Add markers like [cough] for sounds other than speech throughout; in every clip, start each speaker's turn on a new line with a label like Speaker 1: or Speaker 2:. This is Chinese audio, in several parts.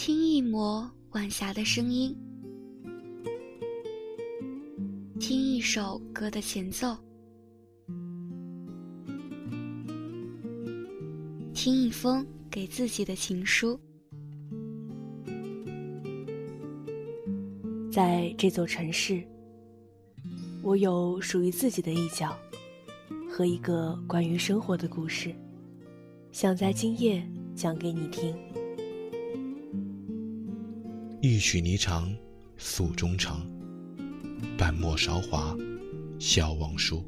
Speaker 1: 听一抹晚霞的声音，听一首歌的前奏，听一封给自己的情书。
Speaker 2: 在这座城市，我有属于自己的一角和一个关于生活的故事，想在今夜讲给你听。
Speaker 3: 一曲霓裳诉衷肠，半陌韶华笑忘书。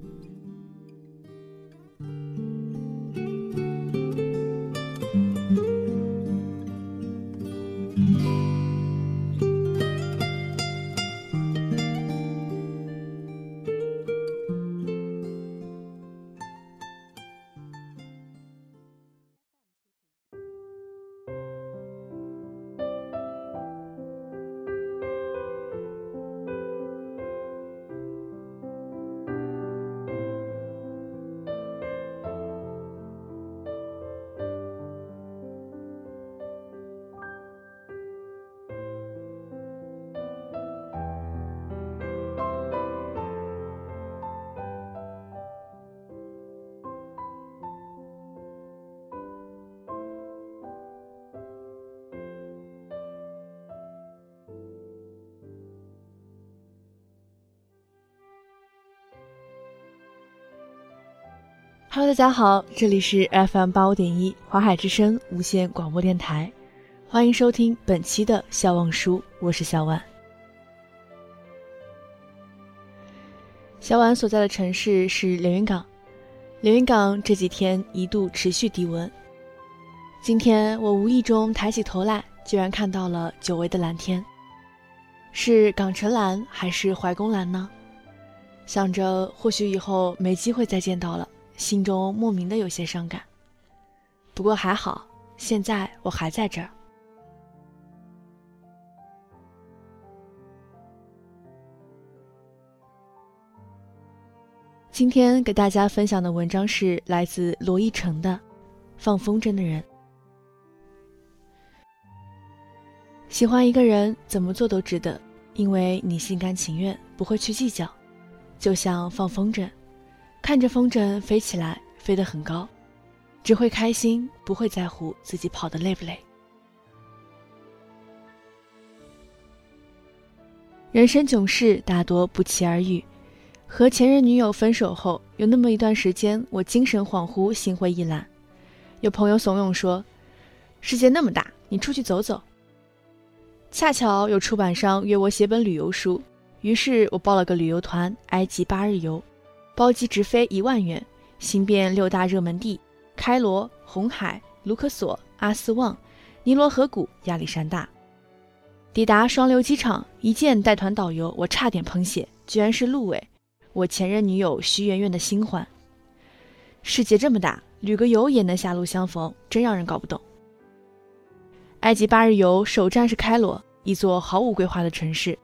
Speaker 2: Hello，大家好，这里是 FM 八五点一华海之声无线广播电台，欢迎收听本期的笑忘书，我是小婉。小婉所在的城市是连云港，连云港这几天一度持续低温。今天我无意中抬起头来，居然看到了久违的蓝天，是港城蓝还是怀公蓝呢？想着或许以后没机会再见到了。心中莫名的有些伤感，不过还好，现在我还在这儿。今天给大家分享的文章是来自罗一成的《放风筝的人》。喜欢一个人，怎么做都值得，因为你心甘情愿，不会去计较，就像放风筝。看着风筝飞起来，飞得很高，只会开心，不会在乎自己跑得累不累。人生囧事大多不期而遇，和前任女友分手后，有那么一段时间，我精神恍惚，心灰意懒。有朋友怂恿说：“世界那么大，你出去走走。”恰巧有出版商约我写本旅游书，于是我报了个旅游团——埃及八日游。包机直飞一万元，行遍六大热门地：开罗、红海、卢克索、阿斯旺、尼罗河谷、亚历山大。抵达双流机场，一见带团导游，我差点喷血，居然是陆伟，我前任女友徐媛媛的新欢。世界这么大，旅个游也能狭路相逢，真让人搞不懂。埃及八日游首站是开罗，一座毫无规划的城市，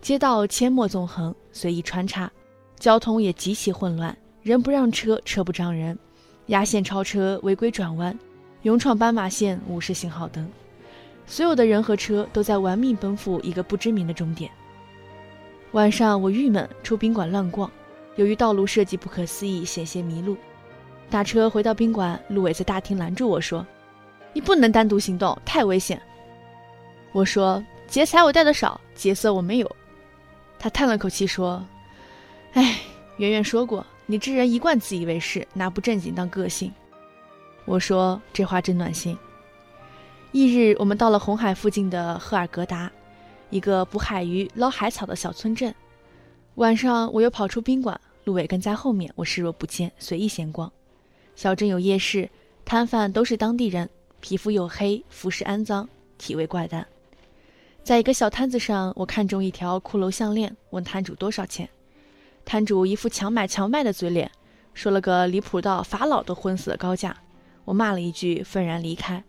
Speaker 2: 街道阡陌纵横，随意穿插。交通也极其混乱，人不让车，车不让人，压线超车、违规转弯、勇闯斑马线、无视信号灯，所有的人和车都在玩命奔赴一个不知名的终点。晚上我郁闷，出宾馆乱逛，由于道路设计不可思议，险些迷路。打车回到宾馆，陆伟在大厅拦住我说：“你不能单独行动，太危险。”我说：“劫财我带的少，劫色我没有。”他叹了口气说。哎，圆圆说过，你这人一贯自以为是，拿不正经当个性。我说这话真暖心。翌日，我们到了红海附近的赫尔格达，一个捕海鱼、捞海草的小村镇。晚上，我又跑出宾馆，陆伟跟在后面，我视若不见，随意闲逛。小镇有夜市，摊贩都是当地人，皮肤黝黑，服饰肮脏，体味怪诞。在一个小摊子上，我看中一条骷髅项链，问摊主多少钱。摊主一副强买强卖的嘴脸，说了个离谱到法老都昏死的高价。我骂了一句，愤然离开。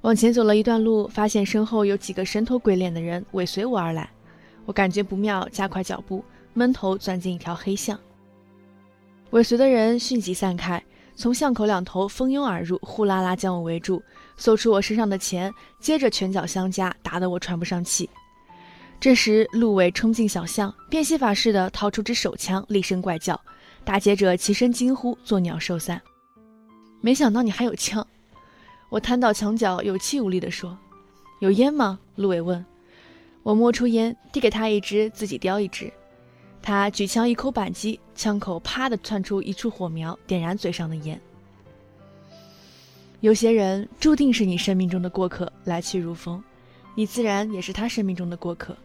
Speaker 2: 往前走了一段路，发现身后有几个神头鬼脸的人尾随我而来。我感觉不妙，加快脚步，闷头钻进一条黑巷。尾随的人迅即散开，从巷口两头蜂拥而入，呼啦啦将我围住，搜出我身上的钱，接着拳脚相加，打得我喘不上气。这时，陆伟冲进小巷，变戏法似的掏出支手枪，厉声怪叫，打劫者齐声惊呼，作鸟兽散。没想到你还有枪，我瘫倒墙角，有气无力地说：“有烟吗？”陆伟问。我摸出烟，递给他一支，自己叼一支。他举枪一扣扳机，枪口啪的窜出一处火苗，点燃嘴上的烟。有些人注定是你生命中的过客，来去如风，你自然也是他生命中的过客。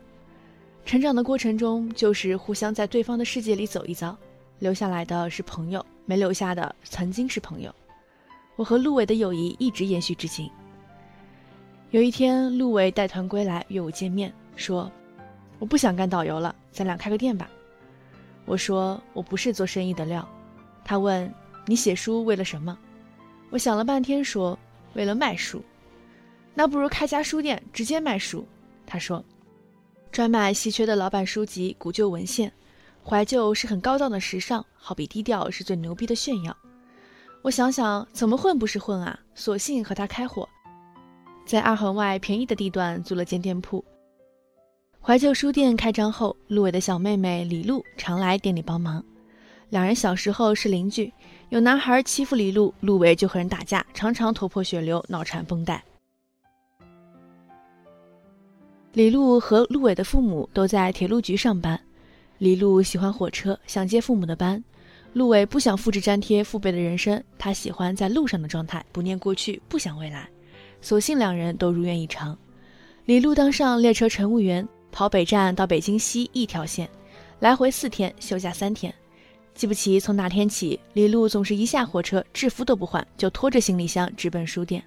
Speaker 2: 成长的过程中，就是互相在对方的世界里走一遭，留下来的是朋友，没留下的曾经是朋友。我和陆伟的友谊一直延续至今。有一天，陆伟带团归来，约我见面，说：“我不想干导游了，咱俩开个店吧。”我说：“我不是做生意的料。”他问：“你写书为了什么？”我想了半天，说：“为了卖书。”那不如开家书店，直接卖书。他说。专卖稀缺的老版书籍、古旧文献，怀旧是很高档的时尚，好比低调是最牛逼的炫耀。我想想，怎么混不是混啊？索性和他开火，在二环外便宜的地段租了间店铺。怀旧书店开张后，陆伟的小妹妹李露常来店里帮忙。两人小时候是邻居，有男孩欺负李露，陆伟就和人打架，常常头破血流，脑缠绷带。李璐和陆伟的父母都在铁路局上班。李璐喜欢火车，想接父母的班；陆伟不想复制粘贴父辈的人生，他喜欢在路上的状态，不念过去，不想未来。所幸两人都如愿以偿。李璐当上列车乘务员，跑北站到北京西一条线，来回四天，休假三天。记不起从哪天起，李璐总是一下火车，制服都不换，就拖着行李箱直奔书店。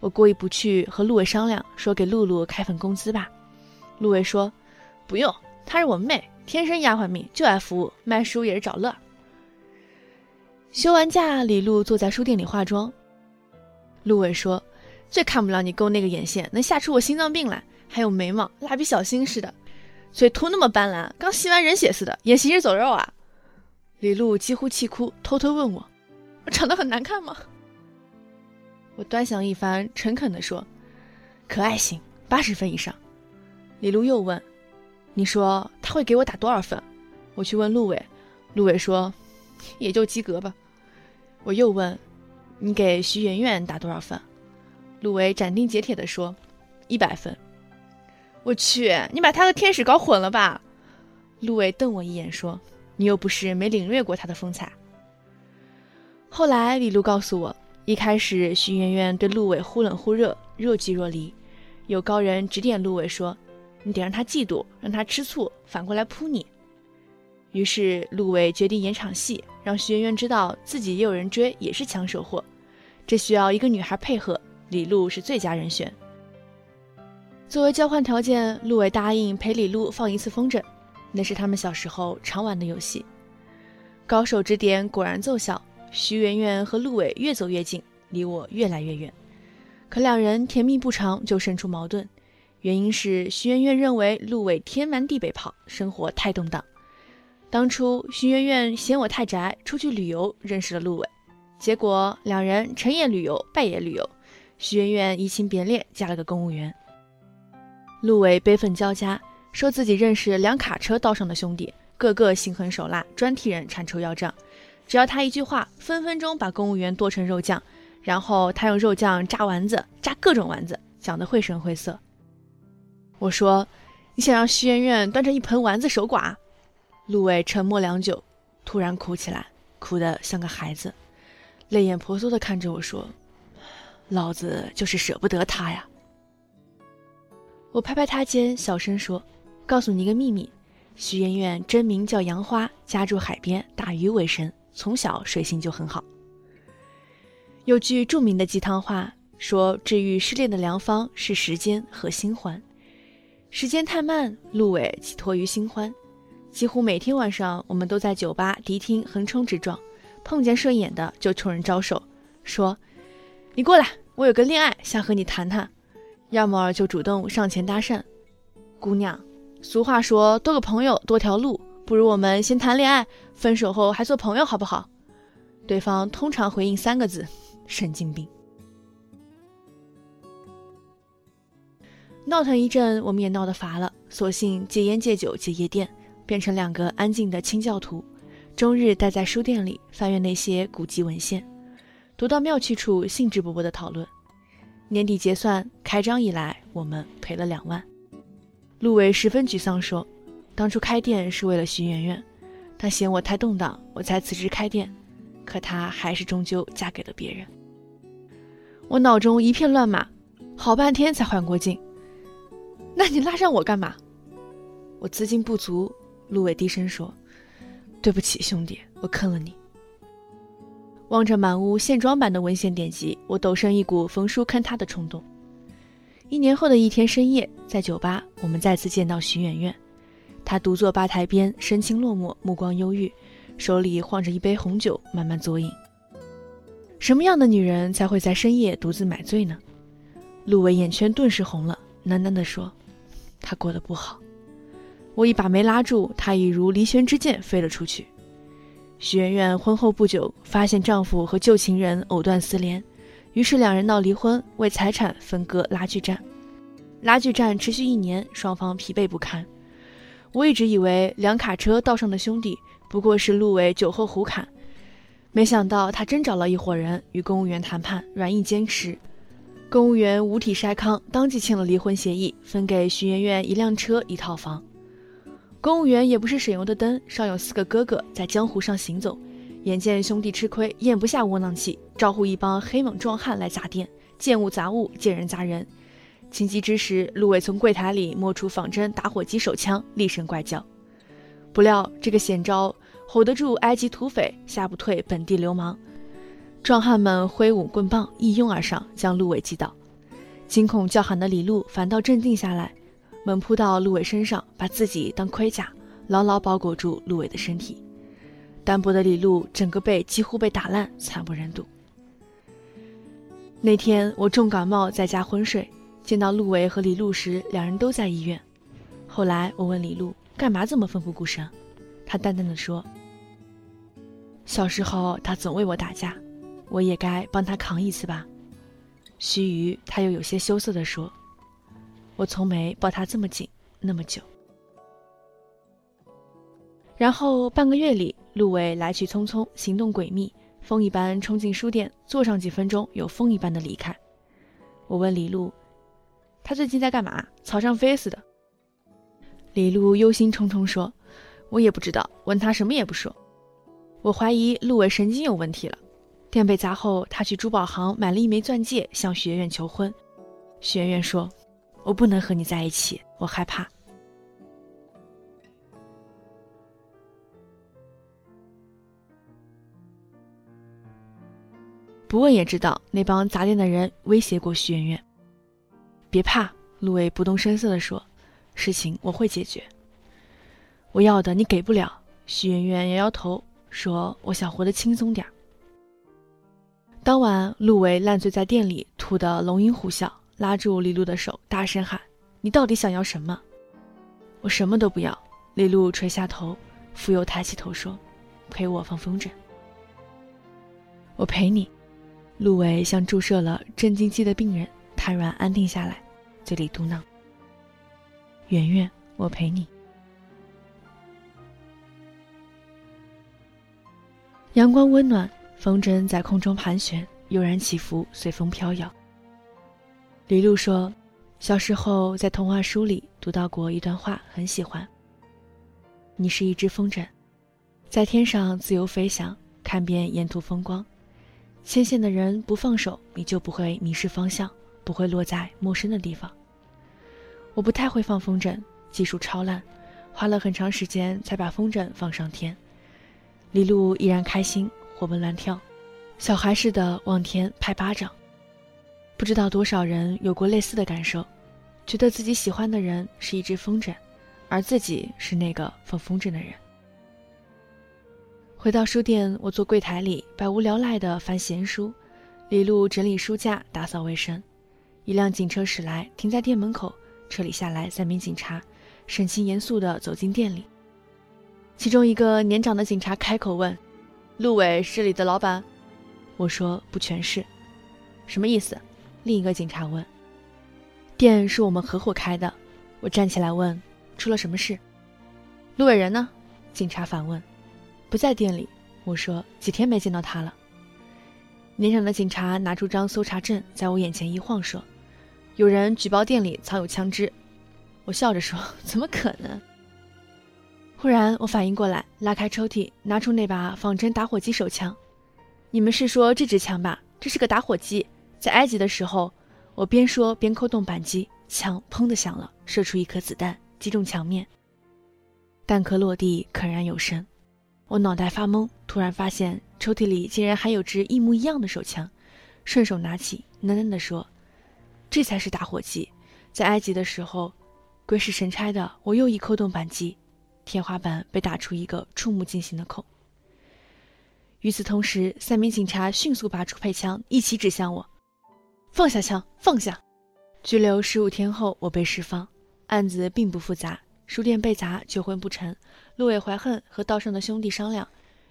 Speaker 2: 我过意不去，和陆伟商量说：“给露露开份工资吧。”陆伟说：“不用，她是我妹，天生丫鬟命，就爱服务，卖书也是找乐。”休完假，李露坐在书店里化妆。陆伟说：“最看不了你勾那个眼线，能吓出我心脏病来。还有眉毛，蜡笔小新似的，嘴涂那么斑斓，刚吸完人血似的，演行尸走肉啊！”李露几乎气哭，偷偷问我：“我长得很难看吗？”我端详一番，诚恳地说：“可爱型，八十分以上。”李璐又问：“你说他会给我打多少分？”我去问陆伟，陆伟说：“也就及格吧。”我又问：“你给徐媛媛打多少分？”陆伟斩钉截铁地说：“一百分。”我去，你把他和天使搞混了吧？陆伟瞪我一眼说：“你又不是没领略过他的风采。”后来李璐告诉我。一开始，徐媛媛对陆伟忽冷忽热，若即若离。有高人指点陆伟说：“你得让他嫉妒，让他吃醋，反过来扑你。”于是陆伟决定演场戏，让徐媛媛知道自己也有人追，也是抢手货。这需要一个女孩配合，李璐是最佳人选。作为交换条件，陆伟答应陪李璐放一次风筝，那是他们小时候常玩的游戏。高手指点果然奏效。徐媛媛和陆伟越走越近，离我越来越远。可两人甜蜜不长，就生出矛盾。原因是徐媛媛认为陆伟天南地北跑，生活太动荡。当初徐媛媛嫌我太宅，出去旅游认识了陆伟，结果两人成也旅游，败也旅游。徐媛媛移情别恋，嫁了个公务员。陆伟悲愤交加，说自己认识两卡车道上的兄弟，个个心狠手辣，专替人缠抽要账。只要他一句话，分分钟把公务员剁成肉酱，然后他用肉酱炸丸子，炸各种丸子，讲得绘声绘色。我说：“你想让徐媛媛端着一盆丸子守寡？”陆伟沉默良久，突然哭起来，哭得像个孩子，泪眼婆娑地看着我说：“老子就是舍不得他呀。”我拍拍他肩，小声说：“告诉你一个秘密，徐媛媛真名叫杨花，家住海边，打鱼为生。”从小水性就很好。有句著名的鸡汤话说：“治愈失恋的良方是时间和新欢。”时间太慢，陆伟寄托于新欢。几乎每天晚上，我们都在酒吧、迪厅横冲直撞，碰见顺眼的就冲人招手，说：“你过来，我有个恋爱想和你谈谈。”要么就主动上前搭讪：“姑娘，俗话说多个朋友多条路。”不如我们先谈恋爱，分手后还做朋友，好不好？对方通常回应三个字：神经病。闹腾一阵，我们也闹得乏了，索性戒烟戒酒戒夜店，变成两个安静的清教徒，终日待在书店里翻阅那些古籍文献，读到妙趣处，兴致勃勃的讨论。年底结算，开张以来我们赔了两万。陆伟十分沮丧说：“当初开店是为了徐媛媛，他嫌我太动荡，我才辞职开店，可他还是终究嫁给了别人。”我脑中一片乱码，好半天才缓过劲。那你拉上我干嘛？我资金不足。陆伟低声说：“对不起，兄弟，我坑了你。”望着满屋线装版的文献典籍，我陡生一股冯叔坑他的冲动。一年后的一天深夜，在酒吧，我们再次见到徐媛媛。她独坐吧台边，神情落寞，目光忧郁，手里晃着一杯红酒，慢慢嘬饮。什么样的女人才会在深夜独自买醉呢？陆伟眼圈顿时红了，喃喃地说。他过得不好，我一把没拉住，他已如离弦之箭飞了出去。许媛媛婚后不久，发现丈夫和旧情人藕断丝连，于是两人闹离婚，为财产分割拉锯战。拉锯战持续一年，双方疲惫不堪。我一直以为两卡车道上的兄弟不过是路伟酒后胡侃，没想到他真找了一伙人与公务员谈判，软硬兼施。公务员五体筛糠，当即签了离婚协议，分给徐媛媛一辆车一套房。公务员也不是省油的灯，上有四个哥哥在江湖上行走，眼见兄弟吃亏，咽不下窝囊气，招呼一帮黑猛壮汉来砸店，见物砸物，见人砸人。情急之时，陆伟从柜台里摸出仿真打火机手枪，厉声怪叫。不料这个险招吼得住埃及土匪，吓不退本地流氓。壮汉们挥舞棍棒，一拥而上，将陆伟击倒。惊恐叫喊的李璐反倒镇定下来，猛扑到陆伟身上，把自己当盔甲，牢牢包裹住陆伟的身体。单薄的李璐整个背几乎被打烂，惨不忍睹。那天我重感冒，在家昏睡，见到陆伟和李璐时，两人都在医院。后来我问李璐干嘛这么奋不顾身，他淡淡的说：“小时候他总为我打架。”我也该帮他扛一次吧。须臾，他又有些羞涩地说：“我从没抱他这么紧，那么久。”然后半个月里，陆伟来去匆匆，行动诡秘，风一般冲进书店，坐上几分钟，又风一般的离开。我问李璐：“他最近在干嘛？草上飞似的。”李璐忧心忡忡说：“我也不知道，问他什么也不说。我怀疑陆伟神经有问题了。”店被砸后，他去珠宝行买了一枚钻戒，向许媛媛求婚。许媛媛说：“我不能和你在一起，我害怕。”不问也知道，那帮砸店的人威胁过许媛媛。别怕，陆伟不动声色地说：“事情我会解决。我要的你给不了。”许媛媛摇摇头说：“我想活得轻松点儿。”当晚，陆伟烂醉在店里，吐得龙吟虎啸，拉住李璐的手，大声喊：“你到底想要什么？”“我什么都不要。”李璐垂下头，复又抬起头说：“陪我放风筝。”“我陪你。”陆伟像注射了镇静剂的病人，瘫软安定下来，嘴里嘟囔：“圆圆，我陪你。”阳光温暖。风筝在空中盘旋，悠然起伏，随风飘摇。李璐说：“小时候在童话书里读到过一段话，很喜欢。你是一只风筝，在天上自由飞翔，看遍沿途风光。牵线的人不放手，你就不会迷失方向，不会落在陌生的地方。我不太会放风筝，技术超烂，花了很长时间才把风筝放上天。”李璐依然开心。活蹦乱跳，小孩似的往天拍巴掌。不知道多少人有过类似的感受，觉得自己喜欢的人是一只风筝，而自己是那个放风筝的人。回到书店，我坐柜台里，百无聊赖地翻闲书。李璐整理书架，打扫卫生。一辆警车驶来，停在店门口。车里下来三名警察，神情严肃地走进店里。其中一个年长的警察开口问。陆伟是你的老板。我说不全是。什么意思？另一个警察问。店是我们合伙开的。我站起来问：出了什么事？陆伟人呢？警察反问。不在店里。我说几天没见到他了。年长的警察拿出张搜查证，在我眼前一晃，说：“有人举报店里藏有枪支。”我笑着说：“ [laughs] 怎么可能？”忽然我反应过来，拉开抽屉，拿出那把仿真打火机手枪。你们是说这支枪吧？这是个打火机。在埃及的时候，我边说边扣动扳机，枪砰的响了，射出一颗子弹，击中墙面。弹壳落地，铿然有声。我脑袋发懵，突然发现抽屉里竟然还有支一模一样的手枪，顺手拿起，喃喃地说：“这才是打火机。在埃及的时候，鬼使神差的，我又一扣动扳机，天花板被打出一个触目惊心的孔。与此同时，三名警察迅速拔出配枪，一起指向我：‘放下枪，放下！’拘留十五天后，我被释放。案子并不复杂。”书店被砸，求婚不成。陆伟怀恨，和道上的兄弟商量，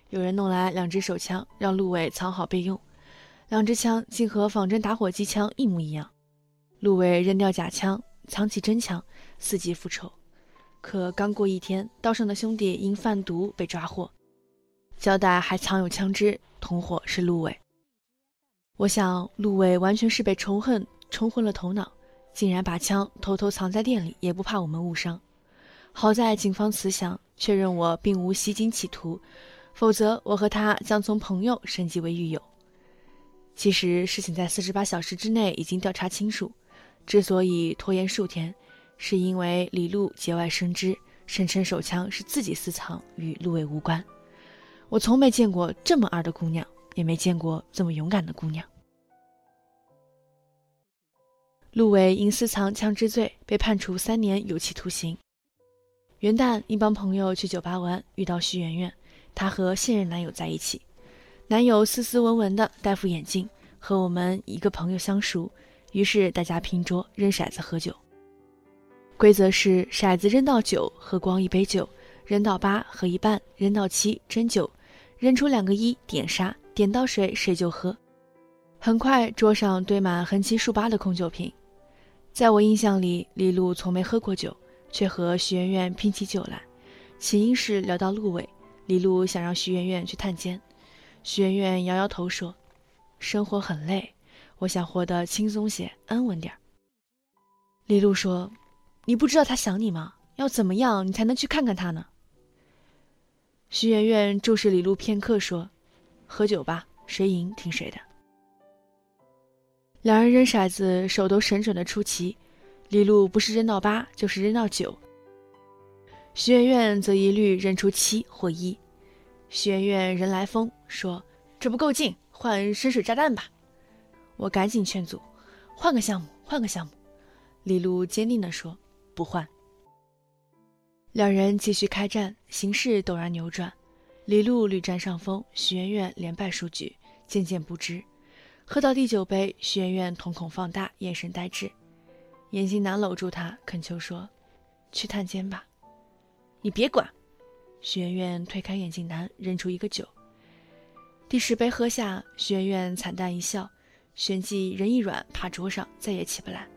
Speaker 2: 有人弄来两支手枪，让陆伟藏好备用。两支枪竟和仿真打火机枪一模一样。陆伟扔掉假枪，藏起真枪，伺机复仇。可刚过一天，道上的兄弟因贩毒被抓获，交代还藏有枪支，同伙是陆伟。我想，陆伟完全是被仇恨冲昏了头脑，竟然把枪偷偷藏在店里，也不怕我们误伤。好在警方磁响，确认我并无袭警企图，否则我和他将从朋友升级为狱友。其实事情在四十八小时之内已经调查清楚，之所以拖延数天，是因为李璐节外生枝，声称手枪是自己私藏，与陆伟无关。我从没见过这么二的姑娘，也没见过这么勇敢的姑娘。陆伟因私藏枪支罪被判处三年有期徒刑。元旦，一帮朋友去酒吧玩，遇到徐媛媛。她和现任男友在一起，男友斯斯文文的，戴副眼镜，和我们一个朋友相熟。于是大家拼桌扔骰子喝酒。规则是骰子扔到九，喝光一杯酒；扔到八，喝一半；扔到七，斟酒；扔出两个一，点杀，点到谁谁就喝。很快，桌上堆满横七竖八的空酒瓶。在我印象里，李璐从没喝过酒。却和徐媛媛拼起酒来，起因是聊到陆伟，李璐想让徐媛媛去探监，徐媛媛摇摇头说：“生活很累，我想活得轻松些，安稳点儿。”李璐说：“你不知道他想你吗？要怎么样你才能去看看他呢？”徐媛媛注视李璐片刻说：“喝酒吧，谁赢听谁的。”两人扔骰子，手都神准的出奇。李璐不是扔到八，就是扔到九。徐媛媛则一律扔出七或一。徐媛媛人来疯，说：“这不够劲，换深水炸弹吧。”我赶紧劝阻：“换个项目，换个项目。”李璐坚定地说：“不换。”两人继续开战，形势陡然扭转，李璐屡占上风，徐媛媛连败数局，渐渐不支。喝到第九杯，徐媛媛瞳孔放大，眼神呆滞。严心南搂住她，恳求说：“去探监吧。”你别管。徐媛媛推开眼镜男，扔出一个酒。第十杯喝下，徐媛媛惨淡一笑，旋即人一软，趴桌上，再也起不来。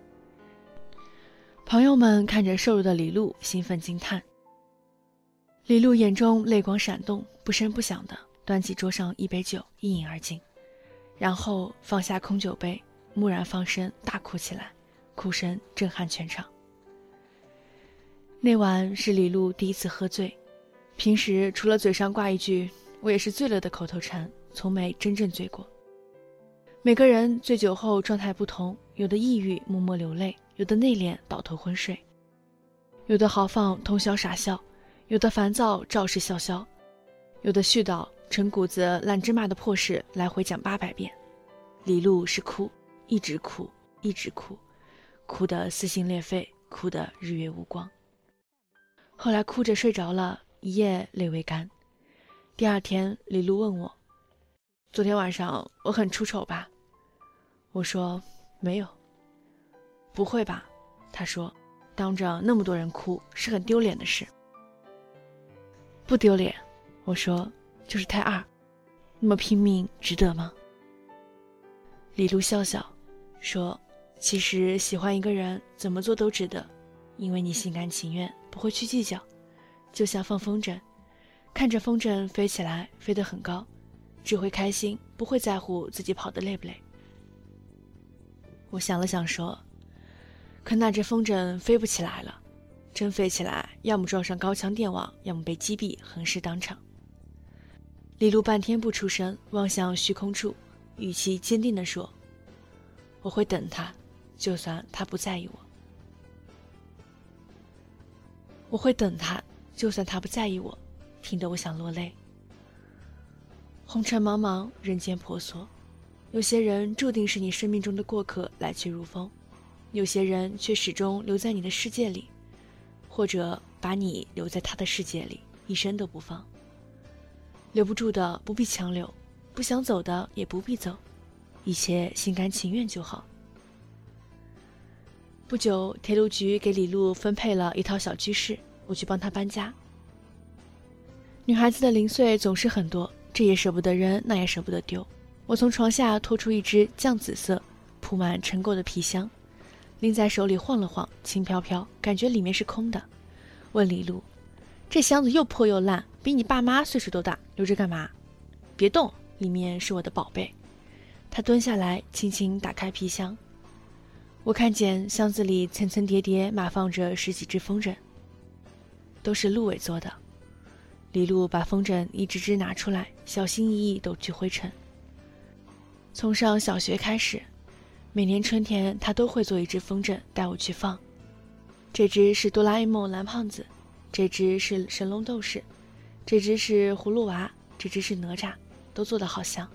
Speaker 2: 朋友们看着瘦弱的李璐，兴奋惊叹。李璐眼中泪光闪动，不声不响的端起桌上一杯酒，一饮而尽，然后放下空酒杯，蓦然放声大哭起来。哭声震撼全场。那晚是李璐第一次喝醉，平时除了嘴上挂一句“我也是醉了”的口头禅，从没真正醉过。每个人醉酒后状态不同，有的抑郁默默流泪，有的内敛倒头昏睡，有的豪放通宵傻笑，有的烦躁照事笑笑，有的絮叨成谷子烂芝麻的破事来回讲八百遍。李璐是哭，一直哭，一直哭。哭得撕心裂肺，哭得日月无光。后来哭着睡着了，一夜泪未干。第二天，李璐问我：“昨天晚上我很出丑吧？”我说：“没有。”不会吧？他说：“当着那么多人哭是很丢脸的事。”不丢脸，我说：“就是太二。”那么拼命值得吗？李璐笑笑，说：“其实喜欢一个人，怎么做都值得，因为你心甘情愿，不会去计较。就像放风筝，看着风筝飞起来，飞得很高，只会开心，不会在乎自己跑得累不累。”我想了想，说：“可那只风筝飞不起来了，真飞起来，要么撞上高墙电网，要么被击毙，横尸当场。”李璐半天不出声，望向虚空处，语气坚定地说：“我会等他，就算他不在意我。我会等他，就算他不在意我。”听得我想落泪。红尘茫茫，人间婆娑，有些人注定是你生命中的过客，来去如风；有些人却始终留在你的世界里，或者把你留在他的世界里，一生都不放。留不住的不必强留，不想走的也不必走，一切心甘情愿就好。不久，铁路局给李璐分配了一套小居室，我去帮她搬家。女孩子的零碎总是很多，这也舍不得扔，那也舍不得丢。我从床下拖出一只酱紫色、铺满尘垢的皮箱，拎在手里晃了晃，轻飘飘，感觉里面是空的。问李璐：“这箱子又破又烂。”比你爸妈岁数都大，留着干嘛？别动，里面是我的宝贝。他蹲下来，轻轻打开皮箱。我看见箱子里层层叠叠码放着十几只风筝，都是鹿尾做的。李璐把风筝一只只拿出来，小心翼翼抖去灰尘。从上小学开始，每年春天他都会做一只风筝带我去放。这只是哆啦 A 梦蓝胖子，这只是神龙斗士。这只是葫芦娃，这只是哪吒，都做得好像。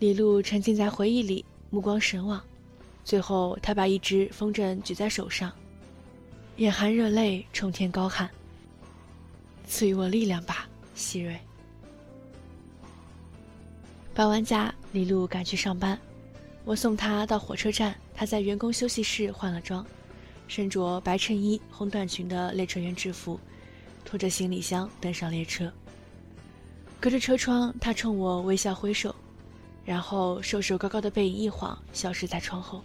Speaker 2: 李璐沉浸在回忆里，目光神往。最后，他把一只风筝举在手上，眼含热泪，冲天高喊：“赐予我力量吧，希瑞！”搬完家，李璐赶去上班，我送他到火车站。他在员工休息室换了装，身着白衬衣、红短裙的列车员制服。拖着行李箱登上列车，隔着车窗，他冲我微笑挥手，然后瘦瘦高高的背影一晃，消失在窗后。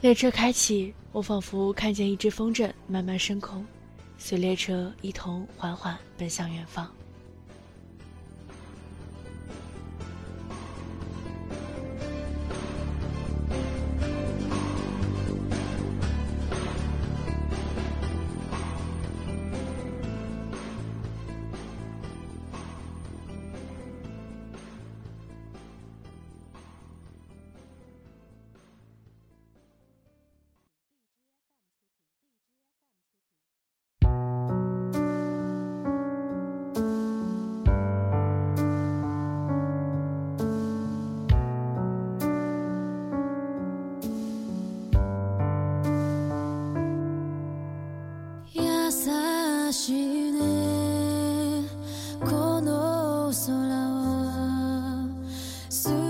Speaker 2: 列车开启，我仿佛看见一只风筝慢慢升空，随列车一同缓缓奔向远方。
Speaker 4: Soon